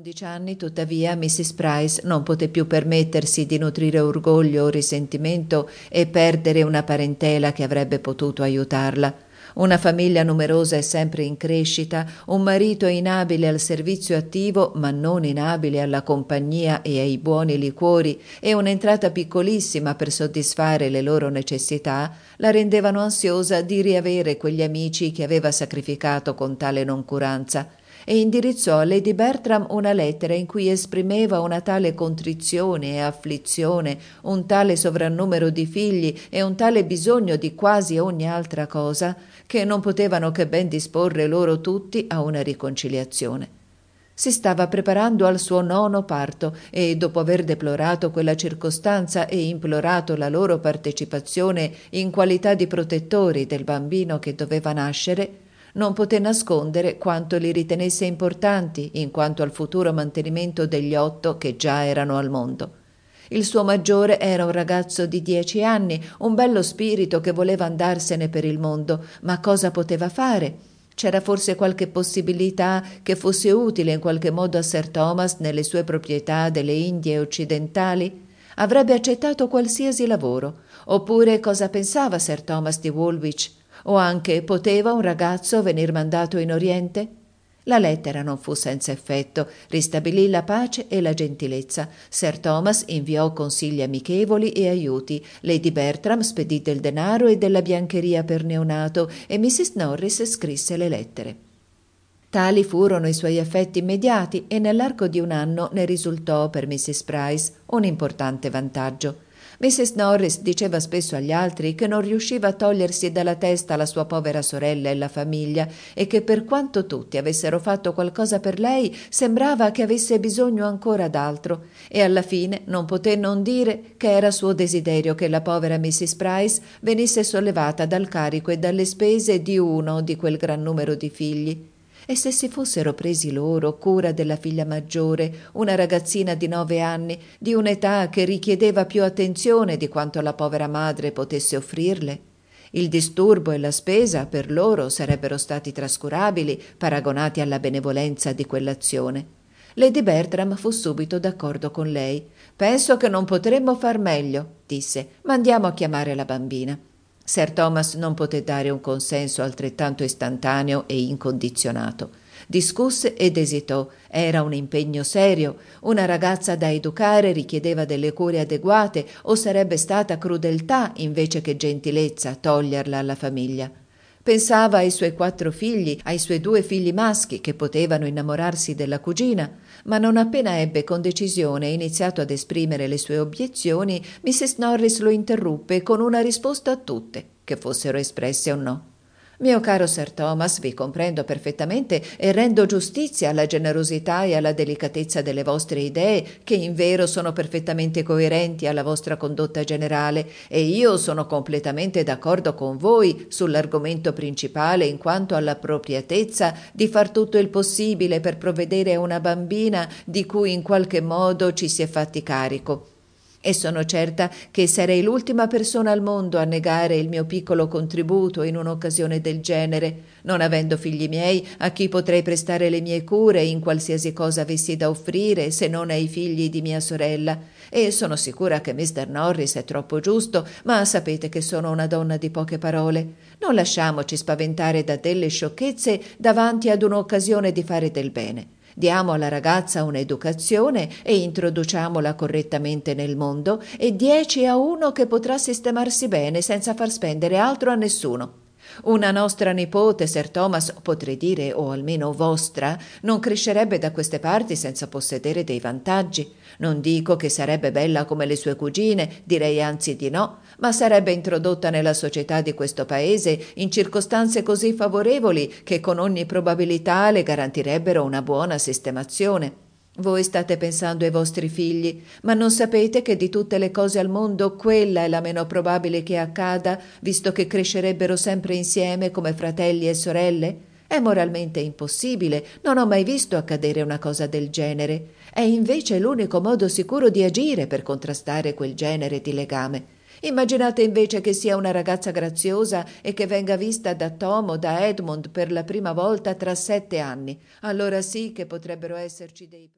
undici anni, tuttavia, Mrs. Price non poté più permettersi di nutrire orgoglio o risentimento e perdere una parentela che avrebbe potuto aiutarla. Una famiglia numerosa e sempre in crescita, un marito inabile al servizio attivo ma non inabile alla compagnia e ai buoni liquori e un'entrata piccolissima per soddisfare le loro necessità la rendevano ansiosa di riavere quegli amici che aveva sacrificato con tale noncuranza e indirizzò a Lady Bertram una lettera in cui esprimeva una tale contrizione e afflizione, un tale sovrannumero di figli e un tale bisogno di quasi ogni altra cosa, che non potevano che ben disporre loro tutti a una riconciliazione. Si stava preparando al suo nono parto e, dopo aver deplorato quella circostanza e implorato la loro partecipazione in qualità di protettori del bambino che doveva nascere, non poté nascondere quanto li ritenesse importanti in quanto al futuro mantenimento degli otto che già erano al mondo. Il suo maggiore era un ragazzo di dieci anni, un bello spirito che voleva andarsene per il mondo, ma cosa poteva fare? C'era forse qualche possibilità che fosse utile in qualche modo a Sir Thomas nelle sue proprietà delle Indie occidentali? Avrebbe accettato qualsiasi lavoro. Oppure cosa pensava Sir Thomas di Woolwich? O anche poteva un ragazzo venir mandato in Oriente? La lettera non fu senza effetto, ristabilì la pace e la gentilezza. Sir Thomas inviò consigli amichevoli e aiuti. Lady Bertram spedì del denaro e della biancheria per neonato e Mrs. Norris scrisse le lettere. Tali furono i suoi effetti immediati e nell'arco di un anno ne risultò per Mrs. Price un importante vantaggio. Mrs. Norris diceva spesso agli altri che non riusciva a togliersi dalla testa la sua povera sorella e la famiglia e che per quanto tutti avessero fatto qualcosa per lei sembrava che avesse bisogno ancora d'altro e alla fine non poté non dire che era suo desiderio che la povera Mrs. Price venisse sollevata dal carico e dalle spese di uno di quel gran numero di figli e se si fossero presi loro cura della figlia maggiore, una ragazzina di nove anni, di un'età che richiedeva più attenzione di quanto la povera madre potesse offrirle? Il disturbo e la spesa per loro sarebbero stati trascurabili paragonati alla benevolenza di quell'azione. Lady Bertram fu subito d'accordo con lei. Penso che non potremmo far meglio, disse. Mandiamo a chiamare la bambina. Sir Thomas non poté dare un consenso altrettanto istantaneo e incondizionato. Discusse ed esitò. Era un impegno serio. Una ragazza da educare richiedeva delle cure adeguate o sarebbe stata crudeltà invece che gentilezza toglierla alla famiglia. Pensava ai suoi quattro figli, ai suoi due figli maschi che potevano innamorarsi della cugina, ma non appena ebbe con decisione iniziato ad esprimere le sue obiezioni, Mrs. Norris lo interruppe con una risposta a tutte, che fossero espresse o no. Mio caro Sir Thomas, vi comprendo perfettamente e rendo giustizia alla generosità e alla delicatezza delle vostre idee, che in vero sono perfettamente coerenti alla vostra condotta generale, e io sono completamente d'accordo con voi sull'argomento principale in quanto all'appropriatezza di far tutto il possibile per provvedere a una bambina di cui in qualche modo ci si è fatti carico e sono certa che sarei l'ultima persona al mondo a negare il mio piccolo contributo in un'occasione del genere, non avendo figli miei a chi potrei prestare le mie cure in qualsiasi cosa avessi da offrire se non ai figli di mia sorella. E sono sicura che Mr. Norris è troppo giusto, ma sapete che sono una donna di poche parole. Non lasciamoci spaventare da delle sciocchezze davanti ad un'occasione di fare del bene. Diamo alla ragazza un'educazione e introduciamola correttamente nel mondo e dieci a uno che potrà sistemarsi bene senza far spendere altro a nessuno. Una nostra nipote, Sir Thomas, potrei dire, o almeno vostra, non crescerebbe da queste parti senza possedere dei vantaggi. Non dico che sarebbe bella come le sue cugine, direi anzi di no, ma sarebbe introdotta nella società di questo paese in circostanze così favorevoli che con ogni probabilità le garantirebbero una buona sistemazione. Voi state pensando ai vostri figli, ma non sapete che di tutte le cose al mondo quella è la meno probabile che accada, visto che crescerebbero sempre insieme come fratelli e sorelle? È moralmente impossibile, non ho mai visto accadere una cosa del genere. È invece l'unico modo sicuro di agire per contrastare quel genere di legame. Immaginate invece che sia una ragazza graziosa e che venga vista da Tom o da Edmund per la prima volta tra sette anni. Allora sì che potrebbero esserci dei